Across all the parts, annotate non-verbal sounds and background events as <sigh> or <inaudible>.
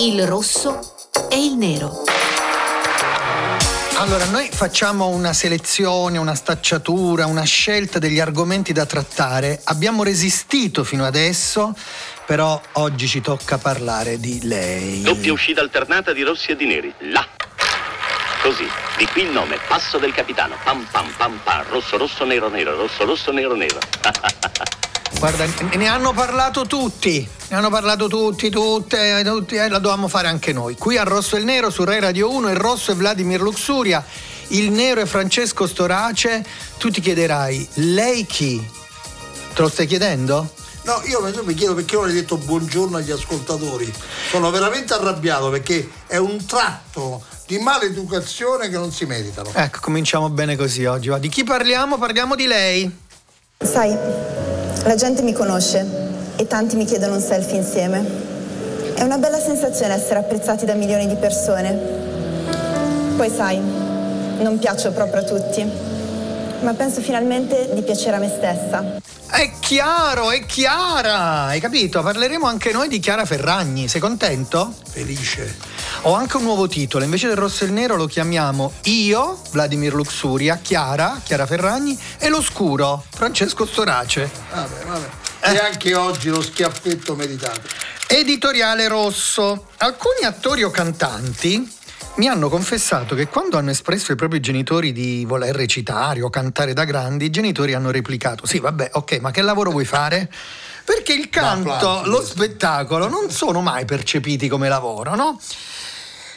il rosso e il nero. Allora, noi facciamo una selezione, una stacciatura, una scelta degli argomenti da trattare. Abbiamo resistito fino adesso, però oggi ci tocca parlare di lei. Doppia uscita alternata di rossi e di neri. Là. Così, di qui il nome, passo del capitano. Pam pam pam pam, rosso rosso nero nero, rosso rosso nero nero. <laughs> Guarda, ne hanno parlato tutti, ne hanno parlato tutti, tutte, tutti, eh, la dovevamo fare anche noi. Qui a Rosso e il Nero su Rai Radio 1, il rosso è Vladimir Luxuria, il nero è Francesco Storace. Tu ti chiederai, lei chi? Te lo stai chiedendo? No, io mi chiedo perché non hai detto buongiorno agli ascoltatori. Sono veramente arrabbiato perché è un tratto di maleducazione che non si meritano. Ecco, cominciamo bene così oggi. Di chi parliamo? Parliamo di lei. Sai, la gente mi conosce e tanti mi chiedono un selfie insieme. È una bella sensazione essere apprezzati da milioni di persone. Poi sai, non piaccio proprio a tutti, ma penso finalmente di piacere a me stessa. È chiaro, è Chiara, hai capito? Parleremo anche noi di Chiara Ferragni, sei contento? Felice. Ho anche un nuovo titolo, invece del rosso e il nero lo chiamiamo Io, Vladimir Luxuria, Chiara, Chiara Ferragni e l'oscuro, Francesco Storace. Vabbè, vabbè. E anche oggi lo schiaffetto meritato. Editoriale rosso. Alcuni attori o cantanti mi hanno confessato che quando hanno espresso ai propri genitori di voler recitare o cantare da grandi, i genitori hanno replicato: Sì, vabbè, ok, ma che lavoro vuoi fare? Perché il canto, lo spettacolo non sono mai percepiti come lavoro, no?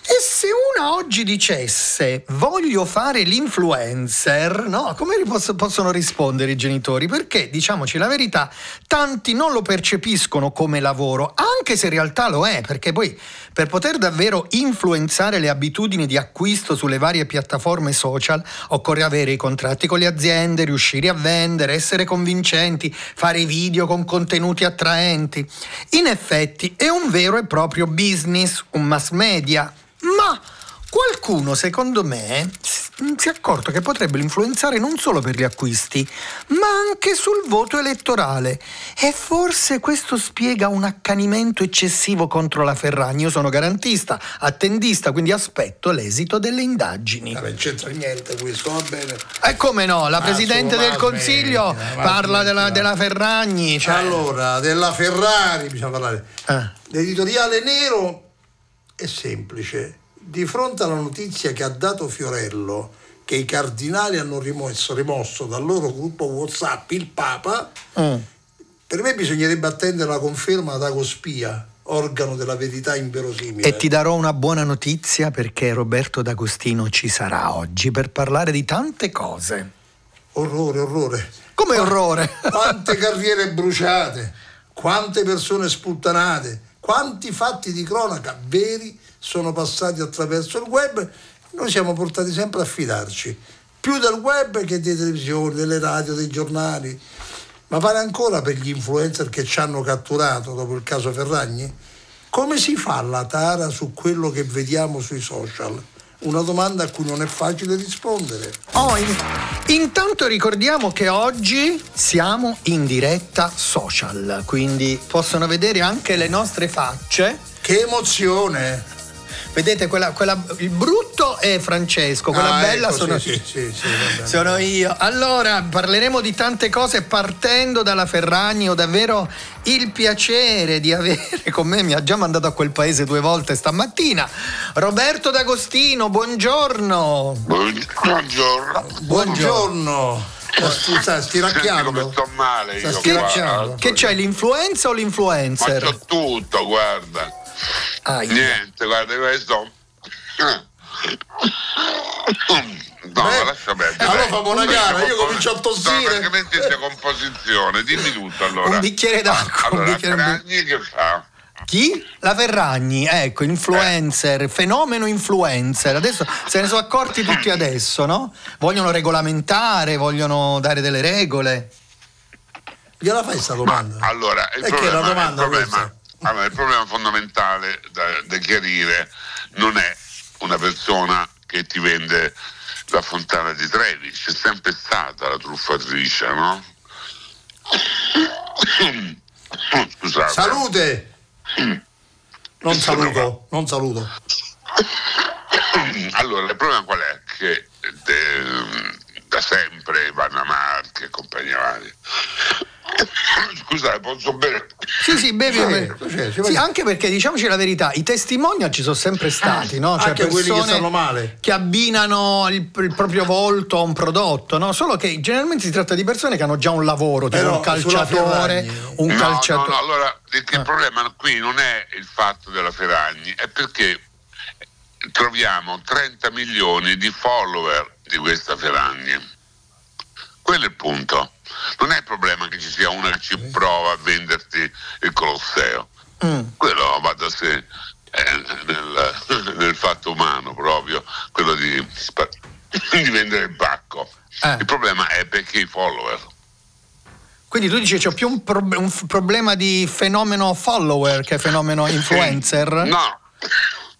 E se una oggi dicesse voglio fare l'influencer, no? Come posso, possono rispondere i genitori? Perché, diciamoci la verità, tanti non lo percepiscono come lavoro, anche se in realtà lo è, perché poi per poter davvero influenzare le abitudini di acquisto sulle varie piattaforme social occorre avere i contratti con le aziende, riuscire a vendere, essere convincenti, fare video con contenuti attraenti. In effetti è un vero e proprio business, un mass media ma qualcuno, secondo me, si è accorto che potrebbe influenzare non solo per gli acquisti, ma anche sul voto elettorale. E forse questo spiega un accanimento eccessivo contro la Ferragni. Io sono garantista, attendista, quindi aspetto l'esito delle indagini. Non c'entra niente questo, va bene. E come no? La ah, Presidente del Consiglio bene, parla della, della, Ferragni. Cioè... Allora, della Ferrari bisogna parlare. Ah. L'editoriale nero è semplice. Di fronte alla notizia che ha dato Fiorello che i cardinali hanno rimosso, rimosso dal loro gruppo WhatsApp il Papa, mm. per me bisognerebbe attendere la conferma da Cospia, organo della verità inverosimile. E ti darò una buona notizia perché Roberto D'Agostino ci sarà oggi per parlare di tante cose. Orrore, orrore. Come orrore? Quante carriere bruciate, quante persone sputtanate quanti fatti di cronaca veri sono passati attraverso il web, noi siamo portati sempre a fidarci, più del web che delle televisioni, delle radio, dei giornali. Ma vale ancora per gli influencer che ci hanno catturato dopo il caso Ferragni? Come si fa la tara su quello che vediamo sui social? Una domanda a cui non è facile rispondere. Oh, in, intanto ricordiamo che oggi siamo in diretta social, quindi possono vedere anche le nostre facce. Che emozione! Vedete, quella, quella, il brutto è Francesco, quella ah, bella ecco, sono, sì, sì, sì, sono io. Allora, parleremo di tante cose partendo dalla Ferragni. Ho davvero il piacere di avere con me, mi ha già mandato a quel paese due volte stamattina, Roberto D'Agostino, buongiorno. Buongiorno. Buongiorno. Scusa, stiracchiando. Come sto male io. Che, che c'hai, l'influenza o l'influencer? Ma c'ho tutto, guarda. Ah, Niente, guarda, questo. No, Beh, lascia perdere. Allora famo una gara, io comincio a tossire. No, perché metti in composizione, dimmi tutto allora. Un bicchiere d'acqua. Allora, un bicchiere Ferragni che fa? Chi? La Ferragni, ecco, influencer, eh. fenomeno influencer. Adesso se ne sono accorti tutti adesso, no? Vogliono regolamentare, vogliono dare delle regole. Gliela fai questa domanda? Ma, allora, il è problema, che la domanda il problema, allora, il problema fondamentale da, da chiarire non è una persona che ti vende la fontana di Trevi, c'è sempre stata la truffatrice, no? Scusate. Salute! Non saluto, non saluto. Allora, il problema qual è? Che de- da sempre Vanna Marchi e compagnia varia. <coughs> Scusate, posso bere? Sì, sì, bevi. Sì, perché- anche perché diciamoci la verità, i testimonial ci sono sempre stati, no? Cioè Anche quelli che persone stanno male. che abbinano il, il proprio volto a un prodotto, no? Solo che generalmente si tratta di persone che hanno già un lavoro, tipo Però un calciatore, un no, calciatore. no, no, allora il problema qui non è il fatto della Ferragni, è perché troviamo 30 milioni di follower di questa Ferragni. Quello è il punto. Non è il problema che ci sia una che ci prova a venderti il Colosseo. Mm. Quello va da sé eh, nel, nel fatto umano proprio, quello di, di vendere il pacco. Eh. Il problema è perché i follower. Quindi tu dici c'è più un, prob- un f- problema di fenomeno follower che fenomeno influencer? No,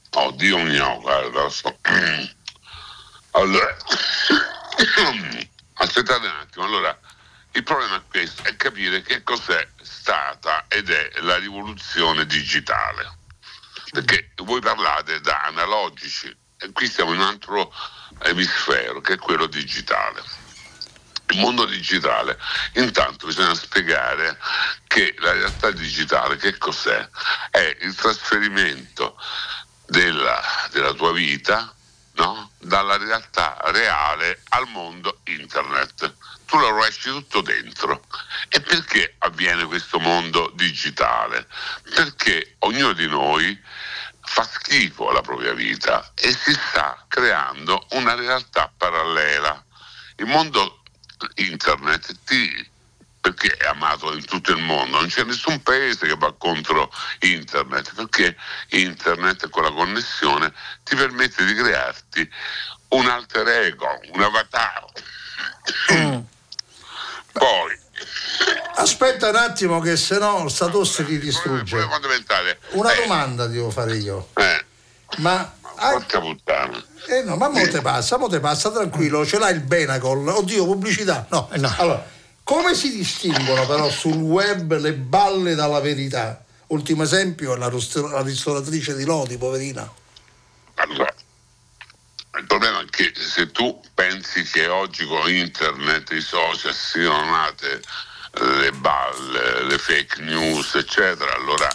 oddio mio, guarda, so. Allora, <coughs> aspettate un attimo, allora, il problema è questo, è capire che cos'è stata ed è la rivoluzione digitale. Perché voi parlate da analogici e qui siamo in un altro emisfero che è quello digitale. Il mondo digitale, intanto bisogna spiegare che la realtà digitale che cos'è? È il trasferimento della, della tua vita no? dalla realtà reale al mondo internet. Tu lo rovesci tutto dentro. E perché avviene questo mondo digitale? Perché ognuno di noi fa schifo alla propria vita e si sta creando una realtà parallela. Il mondo internet ti perché è amato in tutto il mondo, non c'è nessun paese che va contro internet, perché internet con la connessione ti permette di crearti un alter ego, un avatar. Poi, Aspetta un attimo che se no sta tosse ti distrugge. Una eh, domanda devo fare io. Eh, Ma ah, porca puttana. eh no, ma mo te passa, mo te passa tranquillo, ce l'hai il Benacol. Oddio, pubblicità. No. Eh, no. Allora, come si distinguono però sul web le balle dalla verità? Ultimo esempio è la, ristoratrice di Lodi, poverina. Allora, il problema è che se tu pensi che oggi con internet, i social siano nate le balle, le fake news, eccetera, allora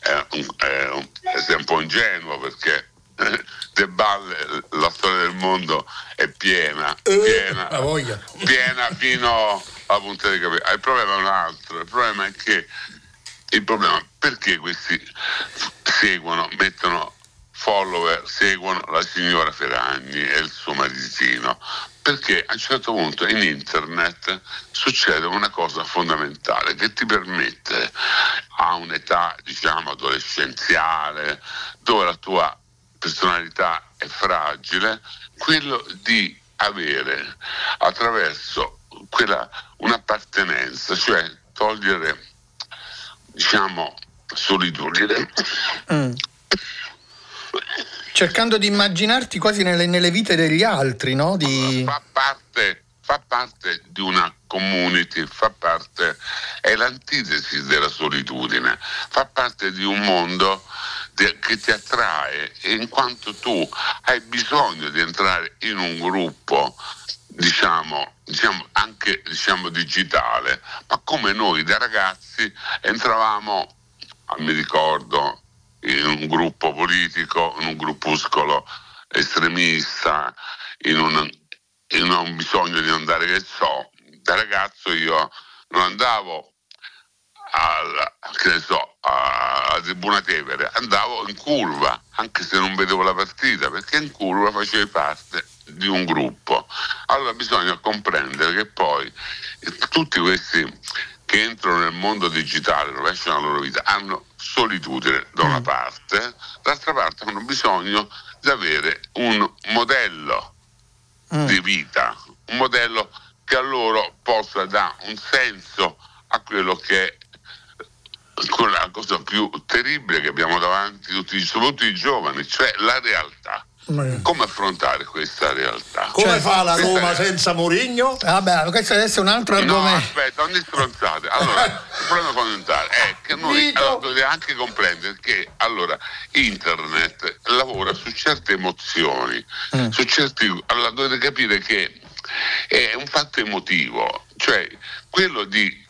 è un- sei un po' ingenuo perché eh, le balle, la storia del mondo è piena, Eh, piena, voglia. piena fino alla punta dei capelli. Il problema è un altro, il problema è che il problema è perché questi seguono, mettono follower, seguono la signora Ferragni e il suo maritino, perché a un certo punto in internet succede una cosa fondamentale che ti permette a un'età diciamo adolescenziale dove la tua personalità è fragile, quello di avere attraverso quella un'appartenenza, cioè togliere diciamo solitudine. Mm. Cercando di immaginarti quasi nelle, nelle vite degli altri, no? Di... fa parte, fa parte di una community, fa parte, è l'antitesi della solitudine, fa parte di un mondo che ti attrae e in quanto tu hai bisogno di entrare in un gruppo diciamo, diciamo anche diciamo digitale, ma come noi da ragazzi entravamo, ah, mi ricordo, in un gruppo politico, in un gruppuscolo estremista, in un, in un bisogno di andare, che so, da ragazzo io non andavo al, che so, alla tribuna Tevere, andavo in curva, anche se non vedevo la partita, perché in curva facevi parte di un gruppo. Allora bisogna comprendere che poi eh, tutti questi che entrano nel mondo digitale, rovesciano la loro vita, hanno solitudine da una parte, d'altra parte hanno bisogno di avere un modello Mm. di vita, un modello che a loro possa dare un senso a quello che è quella cosa più terribile che abbiamo davanti tutti, soprattutto i giovani, cioè la realtà. Come affrontare questa realtà? Come Cioè, fa la Roma è- senza Mourinho? Vabbè, questo adesso è un altro No, argomento. aspetta, non stronzate. Allora, <laughs> il problema fondamentale è che noi allora, dovete anche comprendere che allora internet lavora su certe emozioni, su certi. Allora dovete capire che è un fatto emotivo, cioè quello di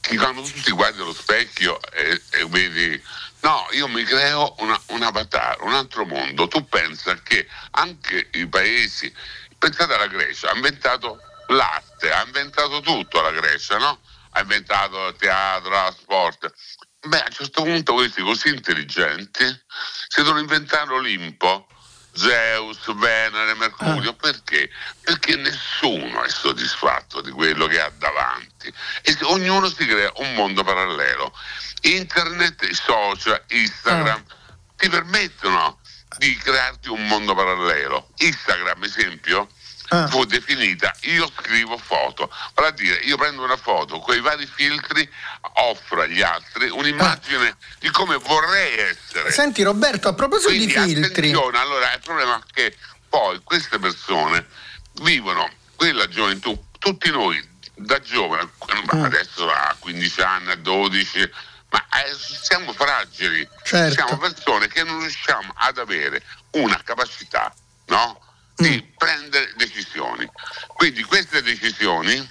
che quando tu ti guardi allo specchio e, e vedi no io mi creo una, un avatar un altro mondo tu pensa che anche i paesi pensate alla Grecia ha inventato l'arte ha inventato tutto la Grecia no? ha inventato teatro sport beh a un certo punto questi così intelligenti si devono inventare l'Olimpo Zeus, Venere, Mercurio, perché? Perché nessuno è soddisfatto di quello che ha davanti e ognuno si crea un mondo parallelo. Internet, i social, Instagram ti permettono di crearti un mondo parallelo. Instagram, esempio, Ah. fu definita io scrivo foto, vale a dire io prendo una foto con i vari filtri, offro agli altri un'immagine di come vorrei essere. Senti Roberto, a proposito Quindi di filtri, allora il problema è che poi queste persone vivono quella gioventù, tutti noi da giovane, Mm. adesso a 15 anni, a 12, ma eh, siamo fragili, Certo. siamo persone che non riusciamo ad avere una capacità, no? Di prendere decisioni. Quindi queste decisioni,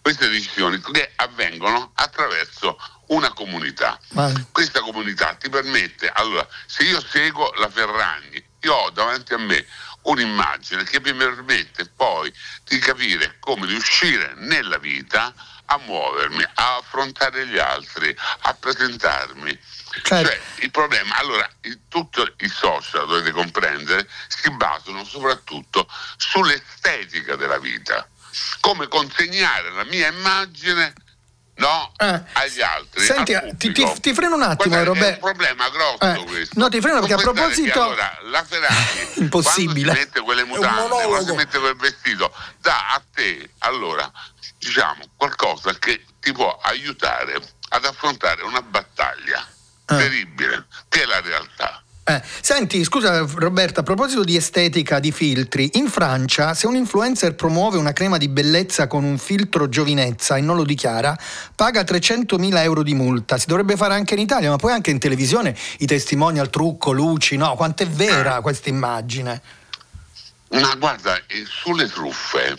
queste decisioni che avvengono attraverso una comunità. Ma- Questa comunità ti permette, allora, se io seguo la Ferragni, io ho davanti a me un'immagine che mi permette poi di capire come riuscire nella vita a muovermi, a affrontare gli altri, a presentarmi. Certo. Cioè, il problema, allora, il- tutti i social, dovete comprendere, si basano soprattutto sull'estetica della vita. Come consegnare la mia immagine no, Eh, agli altri. senti, al ti- ti- ti freno un attimo, Guardate, È Roberto. un problema grosso Eh, questo. no, ti freno perché a Non proposito- allora, la Ferrari, Impossibile. <laughs> quando si mette quelle mutande, quando si mette quel vestito, dà a te, allora, diciamo, qualcosa che ti può aiutare ad affrontare una battaglia Eh. terribile, che è la realtà. Eh, senti, scusa Roberto, a proposito di estetica, di filtri, in Francia se un influencer promuove una crema di bellezza con un filtro giovinezza e non lo dichiara, paga 300.000 euro di multa. Si dovrebbe fare anche in Italia, ma poi anche in televisione i testimonial, trucco, luci, no? Quanto è vera questa immagine? Ma guarda, eh, sulle truffe,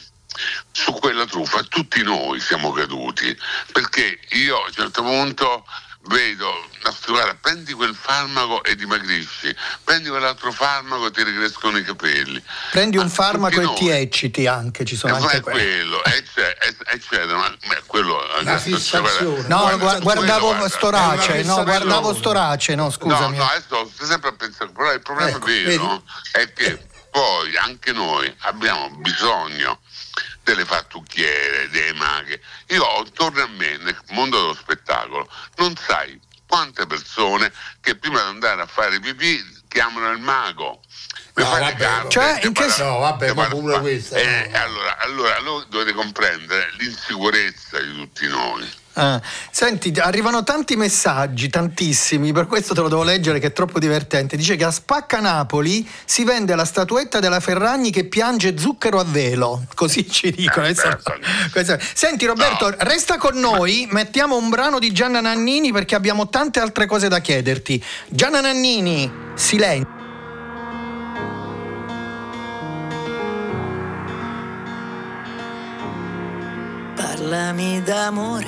su quella truffa tutti noi siamo caduti, perché io a un certo punto vedo, guarda, prendi quel farmaco e dimagrisci, prendi quell'altro farmaco e ti ricrescono i capelli. Prendi un Ma farmaco e noi. ti ecciti anche, ci sono Eh, ma anche quello, ecce- ec- eccetera, ma ma quello La guarda, fissazione. No, guarda, gua- su guardavo quello, guarda, storace, no, guardavo storace, no, scusami. No, no, adesso sto sempre a pensare, però il problema Ecco, vero è che poi anche noi abbiamo bisogno delle fattucchiere, dei maghi. Io ho intorno a me, nel mondo dello spettacolo, non sai quante persone che prima di andare a fare pipì chiamano il mago. No, vabbè, carte, Cioè, in che No, vabbè, ma pure questa, Eh, no. allora, allora, allora dovete comprendere l'insicurezza di tutti noi. Ah, Senti, arrivano tanti messaggi, tantissimi, per questo te lo devo leggere che è troppo divertente. Dice che a Spacca Napoli si vende la statuetta della Ferragni che piange zucchero a velo. Così ci dicono. Eh, Adesso- questo- Senti Roberto, No. resta con noi, mettiamo un brano di Gianna Nannini perché abbiamo tante altre cose da chiederti. Gianna Nannini, silenzio. Parlami d'amore,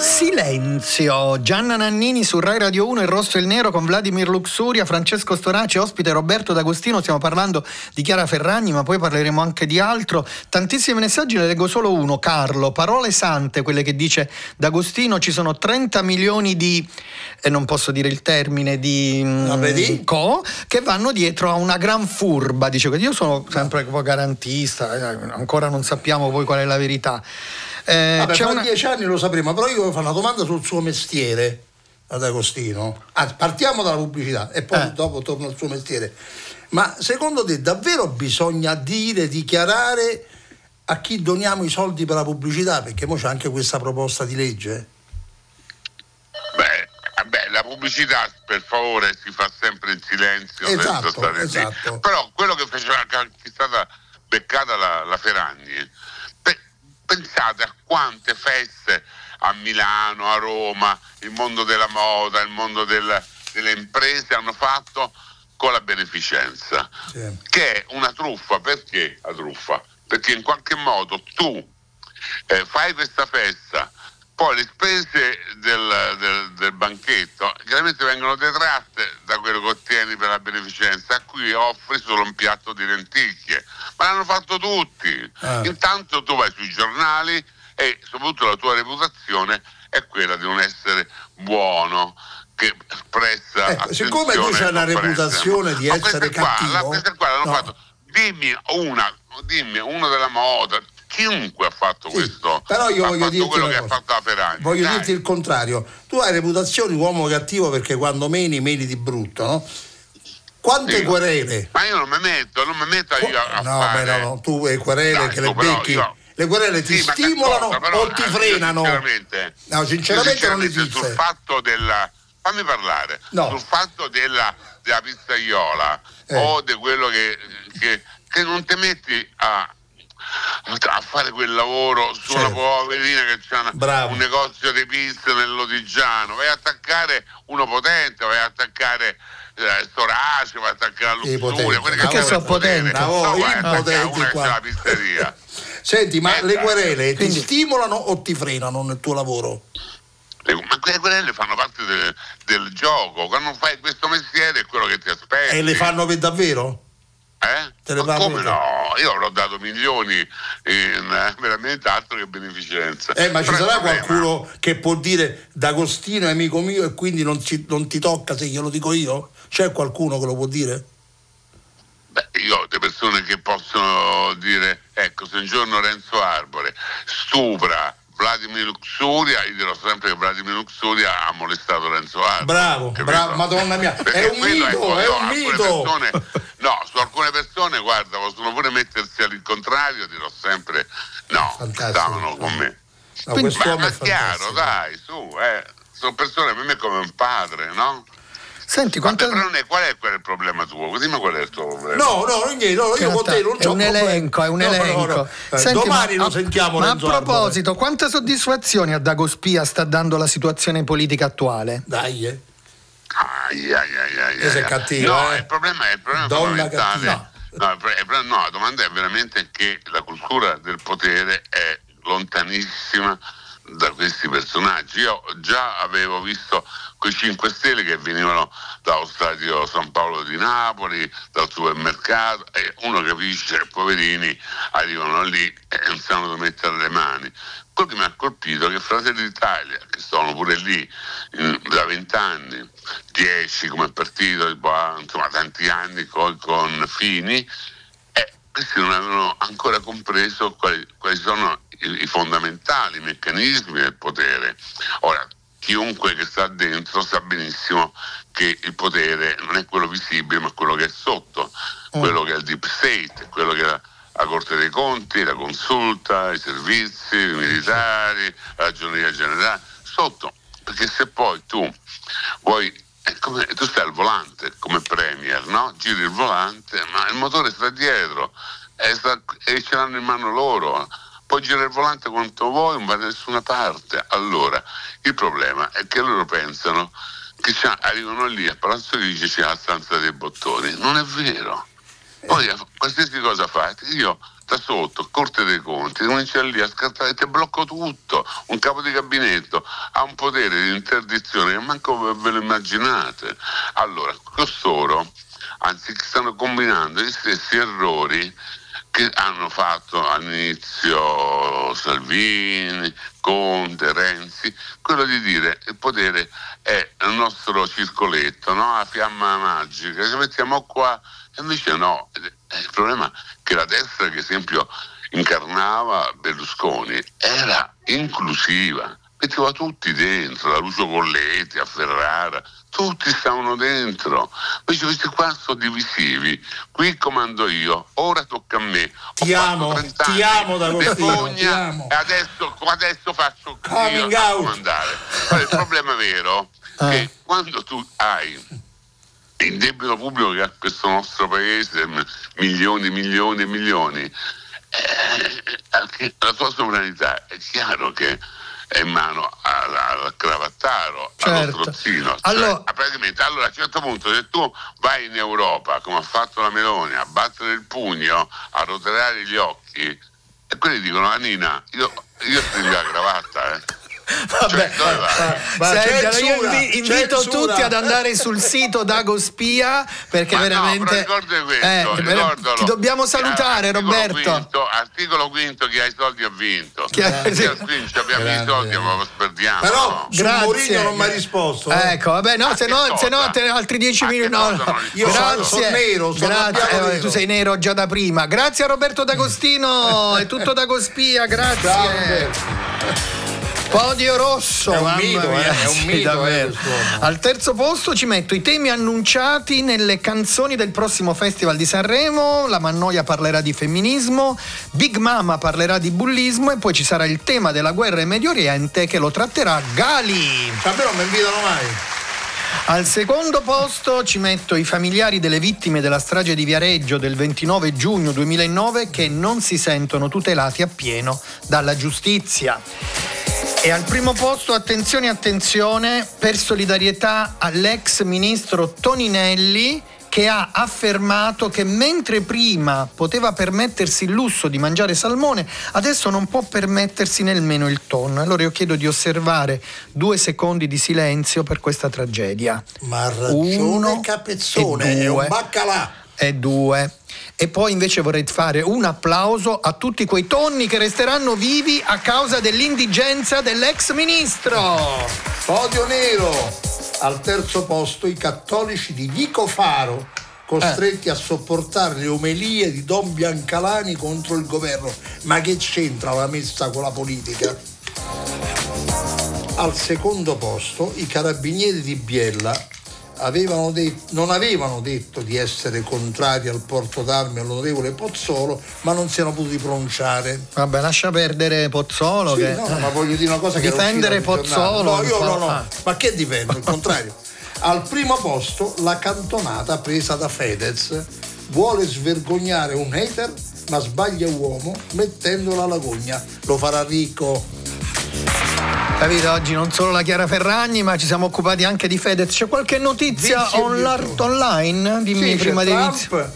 Silenzio, Gianna Nannini su Rai Radio 1, Il Rosso e il Nero con Vladimir Luxuria, Francesco Storace, ospite Roberto D'Agostino, stiamo parlando di Chiara Ferragni ma poi parleremo anche di altro, tantissimi messaggi, ne leggo solo uno, Carlo, parole sante, quelle che dice D'Agostino, ci sono 30 milioni di, e non posso dire il termine, di Ah, vedi? mm, co, che vanno dietro a una gran furba, dice io sono sempre un po' garantista, eh, ancora non sappiamo poi qual è la verità. Eh, Vabbè, c'è una- dieci anni lo sapremo, però io voglio fare una domanda sul suo mestiere ad Agostino. Ah, partiamo dalla pubblicità e poi Eh. dopo torno al suo mestiere. Ma secondo te davvero bisogna dire, dichiarare a chi doniamo i soldi per la pubblicità? Perché ora c'è anche questa proposta di legge. Beh, vabbè, la pubblicità per favore si fa sempre in silenzio Esatto, esatto. Però quello che faceva che è stata beccata la, la Ferragni, pensate a quante feste a Milano, a Roma, il mondo della moda, il mondo del- delle imprese hanno fatto con la beneficenza, Sì. che è una truffa. Perché la truffa? Perché in qualche modo tu eh, fai questa festa, poi le spese del, del- del banchetto chiaramente vengono detratte da quello che ottieni per la beneficenza, a cui offri solo un piatto di lenticchie. Ma l'hanno fatto tutti. Ah. Intanto tu vai sui giornali e soprattutto la tua reputazione è quella di non essere buono che presta Ecco, siccome tu c'hai una presta. reputazione di Ma essere qua, cattivo, la- queste qua l'hanno no. fatto dimmi una, dimmi uno della moda, chiunque ha fatto Sì, questo, però io voglio dirti quello che ha fatto la Ferragni. Voglio dai. dirti il contrario. Tu hai reputazione di uomo cattivo perché quando meni, meni di brutto, no? Quante Sì. querele? Ma io non mi metto, non mi metto io a, a no, fare. beh, no, no, tu hai querele Dai, che le becchi. io- Le querele ti Sì, stimolano cosa, o ti eh, frenano? Sinceramente, No, sinceramente io non esiste. Sul fatto della. Fammi parlare. No. Sul fatto della, della pizzaiola Eh. o di quello che, che, che non ti metti a, a fare quel lavoro su una Certo. poverina che c'ha una- Bravo. un negozio di pizza nel Lodigiano, vai a attaccare uno potente, vai a attaccare eh, Storace, vai a attaccare. Luxuria, quelli che hanno sono potenti. No, No, vai a attaccare che qua. c'ha la pizzeria. Senti, ma Eh, le querele Quindi- ti stimolano o ti frenano nel tuo lavoro? Ma quelle querelle fanno parte del, del gioco. Quando fai questo mestiere è quello che ti aspetti. E le fanno per davvero? Eh? Ma come no? Io avrò dato milioni in eh, veramente altro che beneficenza. Eh, ma ci Però sarà qualcuno che può dire D'Agostino è amico mio e quindi non, ci- non ti tocca se glielo dico io? C'è qualcuno che lo può dire? Beh, io ho delle persone che possono dire, ecco, se un giorno Renzo Arbore stupra Vladimir Luxuria, io dirò sempre che Vladimir Luxuria ha molestato Renzo Arbore. Bravo, bravo, madonna mia, è un mito, ecco, è un mito. persone- no, su alcune persone, guarda, possono pure mettersi all'incontrario, dirò sempre no, Fantastico. stavano con me. No, Quindi- Ma, è chiaro, dai, su, eh. Sono persone per me come un padre, no? Senti, quanta... Vabbè, però non è, qual è qual è il problema tuo? Dimmi qual è il tuo problema. No, no, niente, no, io con te non è c'ho un problemi. elenco, è un No, no, elenco. no. Eh, Senti, domani ma, lo sentiamo Ma a Renzo Arbore. proposito, quanta soddisfazione a Dagospia sta dando la situazione politica attuale? Dai, eh. Ai, ai, ai, ai, Questo è ai. cattivo, No, eh. il problema è il problema Donna fondamentale. cattiva. No, no, la domanda è veramente che la cultura del potere è lontanissima da questi personaggi. Io già avevo visto quei 5 Stelle che venivano dallo stadio San Paolo di Napoli, dal supermercato, e uno capisce, poverini, arrivano lì e non sanno dove mettere le mani. Quello che mi ha colpito è che Fratelli d'Italia, che sono pure lì in- da vent'anni, 10 come partito, poi, insomma tanti anni con, con Fini, questi non avevano ancora compreso quali, quali sono i, i fondamentali meccanismi del potere. Ora, chiunque che sta dentro sa benissimo che il potere non è quello visibile, ma quello che è sotto, quello che è il deep state, quello che è la, la Corte dei Conti, la consulta, i servizi, i militari, la ragioneria generale, sotto. Perché se poi tu vuoi come- tu stai al volante come premier, no? Giri il volante, ma il motore sta dietro e, sta- e ce l'hanno in mano loro. Puoi girare il volante quanto vuoi, non va da nessuna parte. Allora, il problema è che loro pensano che arrivano lì a Palazzo Lice c'è la stanza dei bottoni. Non è vero. Poi qualsiasi cosa fate, io da sotto, Corte dei Conti, comincio lì a scartare, ti blocco tutto. Un capo di gabinetto ha un potere di interdizione che manco ve- lo immaginate. Allora, costoro, anzi, stanno combinando gli stessi errori che hanno fatto all'inizio Salvini, Conte, Renzi, quello di dire il potere è il nostro circoletto, no? la fiamma magica, ci mettiamo qua, e invece no, il problema è che la destra, che esempio incarnava Berlusconi, era inclusiva, metteva tutti dentro, da Lucio Colletti a Ferrara, tutti stavano dentro. Invece questi qua sono divisivi, qui comando io, ora tocca a me. Ho Ti amo, 30 ti anni, amo, D'Agostino, vergogna, e adesso, adesso faccio Coming io a comandare. Il problema vero è Ah. che quando tu hai il debito pubblico che ha questo nostro paese, milioni, milioni e milioni, eh, la tua sovranità è chiaro che è in mano al, cravattaro, allo Certo. strozzino. Cioè, Allora- praticamente, allora a un certo punto se tu vai in Europa, come ha fatto la Meloni, a battere il pugno, a rotolare gli occhi, e quelli dicono, Anina, io, io stringo la cravatta, eh. Cioè, dove vai? Ma Senti, allora io invito censura. tutti ad andare sul sito Dagospia perché Ma no, veramente ricorda questo, Eh, ti dobbiamo salutare Articolo Roberto. Quinto, articolo quinto, chi ha i soldi ha vinto. Chi ha- ci abbiamo i soldi, ma lo sperdiamo. Però no? su Mourinho non mi ha risposto. eh. Ecco, vabbè, no, se no, se no te- altri dieci minuti. No, cosa no. Io Grazie. sono- nero, sono Grazie. Eh, nero. tu sei nero già da prima. Grazie a Roberto D'Agostino, è tutto Dagospia, grazie. Ciao. Podio rosso, È un mito, mia, eh, è un mito, eh. Al terzo posto ci metto i temi annunciati nelle canzoni del prossimo Festival di Sanremo. La Mannoia parlerà di femminismo, Big Mama parlerà di bullismo e poi ci sarà il tema della guerra in Medio Oriente che lo tratterà Gali. A me non mi invitano mai. Al secondo posto ci metto i familiari delle vittime della strage di Viareggio del 29 giugno 2009 che non si sentono tutelati appieno dalla giustizia. E al primo posto, attenzione, attenzione, per solidarietà all'ex ministro Toninelli che ha affermato che mentre prima poteva permettersi il lusso di mangiare salmone, adesso non può permettersi nemmeno il tonno. Allora io chiedo di osservare due secondi di silenzio per questa tragedia. Ma ragione Uno Capezzone, e è un baccalà. E due. E poi invece vorrei fare un applauso a tutti quei tonni che resteranno vivi a causa dell'indigenza dell'ex ministro. Podio nero. Al terzo posto i cattolici di Vico Faro, costretti a sopportare le omelie di Don Biancalani contro il governo. Ma che c'entra la messa con la politica? Al secondo posto i carabinieri di Biella avevano det- non avevano detto di essere contrari al porto d'armi all'onorevole Pozzolo, ma non si erano potuti pronunciare. Vabbè, lascia perdere Pozzolo. Sì, che, no, ma voglio dire una cosa Difendere. Pozzolo. No, io no, no. ah. Ma che difendo? Il contrario. Al primo posto la cantonata presa da Fedez. Vuole svergognare un hater, ma sbaglia uomo mettendolo alla gogna. Lo farà ricco. Capito? Oggi non solo la Chiara Ferragni, ma ci siamo occupati anche di Fedez. C'è qualche notizia virtù. online? Dimmi Sì, prima di iniziare.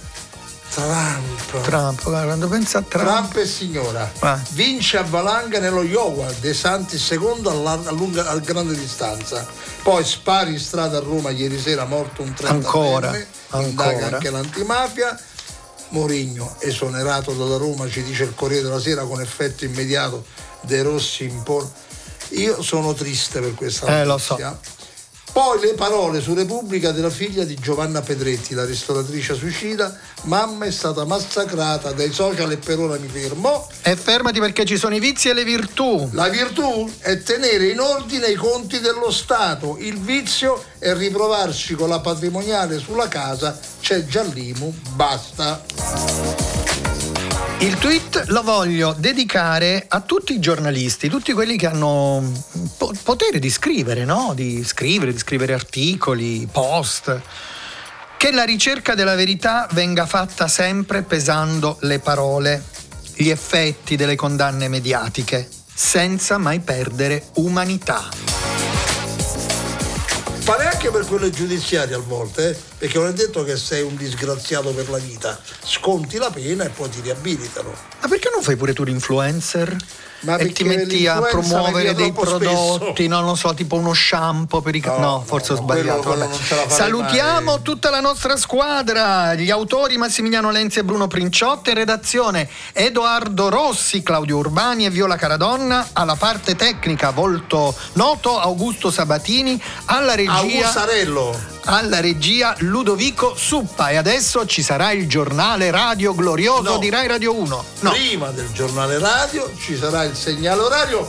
Trump. Trump, guarda, quando pensa a Trump. Trump e signora Ah. vince a valanga nello Iowa De Santi secondo a, lar- a lunga, a grande distanza poi spari in strada a Roma ieri sera morto un 30 Ancora, indaga ancora. anche l'antimafia Mourinho esonerato dalla Roma ci dice il Corriere della Sera con effetto immediato De Rossi in pol io sono triste per questa Eh, lo notizia poi le parole su Repubblica della figlia di Giovanna Pedretti, la ristoratrice suicida. Mamma è stata massacrata dai social e per ora mi fermo. E fermati perché ci sono i vizi e le virtù. La virtù è tenere in ordine i conti dello Stato, il vizio è riprovarci con la patrimoniale sulla casa, c'è già l'IMU, basta. Il tweet lo voglio dedicare a tutti i giornalisti, tutti quelli che hanno po- potere di scrivere, no? Di scrivere, di scrivere articoli, post. Che la ricerca della verità venga fatta sempre pesando le parole, gli effetti delle condanne mediatiche, senza mai perdere umanità. Ma neanche per quelle giudiziarie a volte, eh, perché non è detto che sei un disgraziato per la vita, sconti la pena e poi ti riabilitano. Ma perché non fai pure tu l'influencer? Ma e ti metti a promuovere dei prodotti, spesso. non lo so, tipo uno shampoo per i capelli. No, No, forse no, ho no, quello- sbagliato. quello farei Salutiamo mai. tutta la nostra squadra, gli autori Massimiliano Lenzi e Bruno Princiotti, in redazione Edoardo Rossi, Claudio Urbani e Viola Caradonna, alla parte tecnica volto noto Augusto Sabatini, alla regia Augustarello. Alla regia Ludovico Suppa e adesso ci sarà il giornale radio glorioso No. di Rai Radio 1. No. Prima del giornale radio ci sarà il segnale orario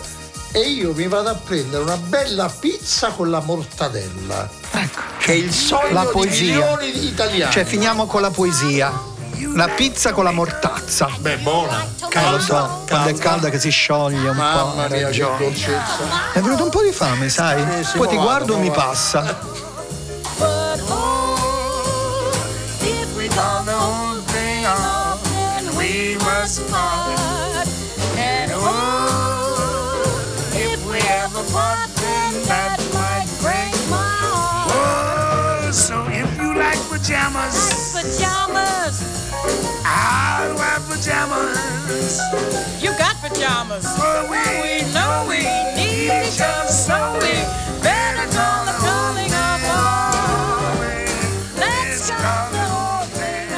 e io mi vado a prendere una bella pizza con la mortadella. Ecco, Che è il sogno la di poesia. milioni di italiani. Cioè finiamo con la poesia. La pizza con la mortazza. Beh, buona. Eh, lo so, quando è calda che si scioglie un po'. Mamma hai mia, che dolcezza. È venuto un po' di fame, sai? Sì, Poi ti mo guardo vado, e mi vado. passa. <laughs> we must part. And oh, if we ever part, then that might break my heart. Oh, so if you like pajamas, like Pajamas, I'll wear pajamas. you got pajamas. For we We know oh, we need each other.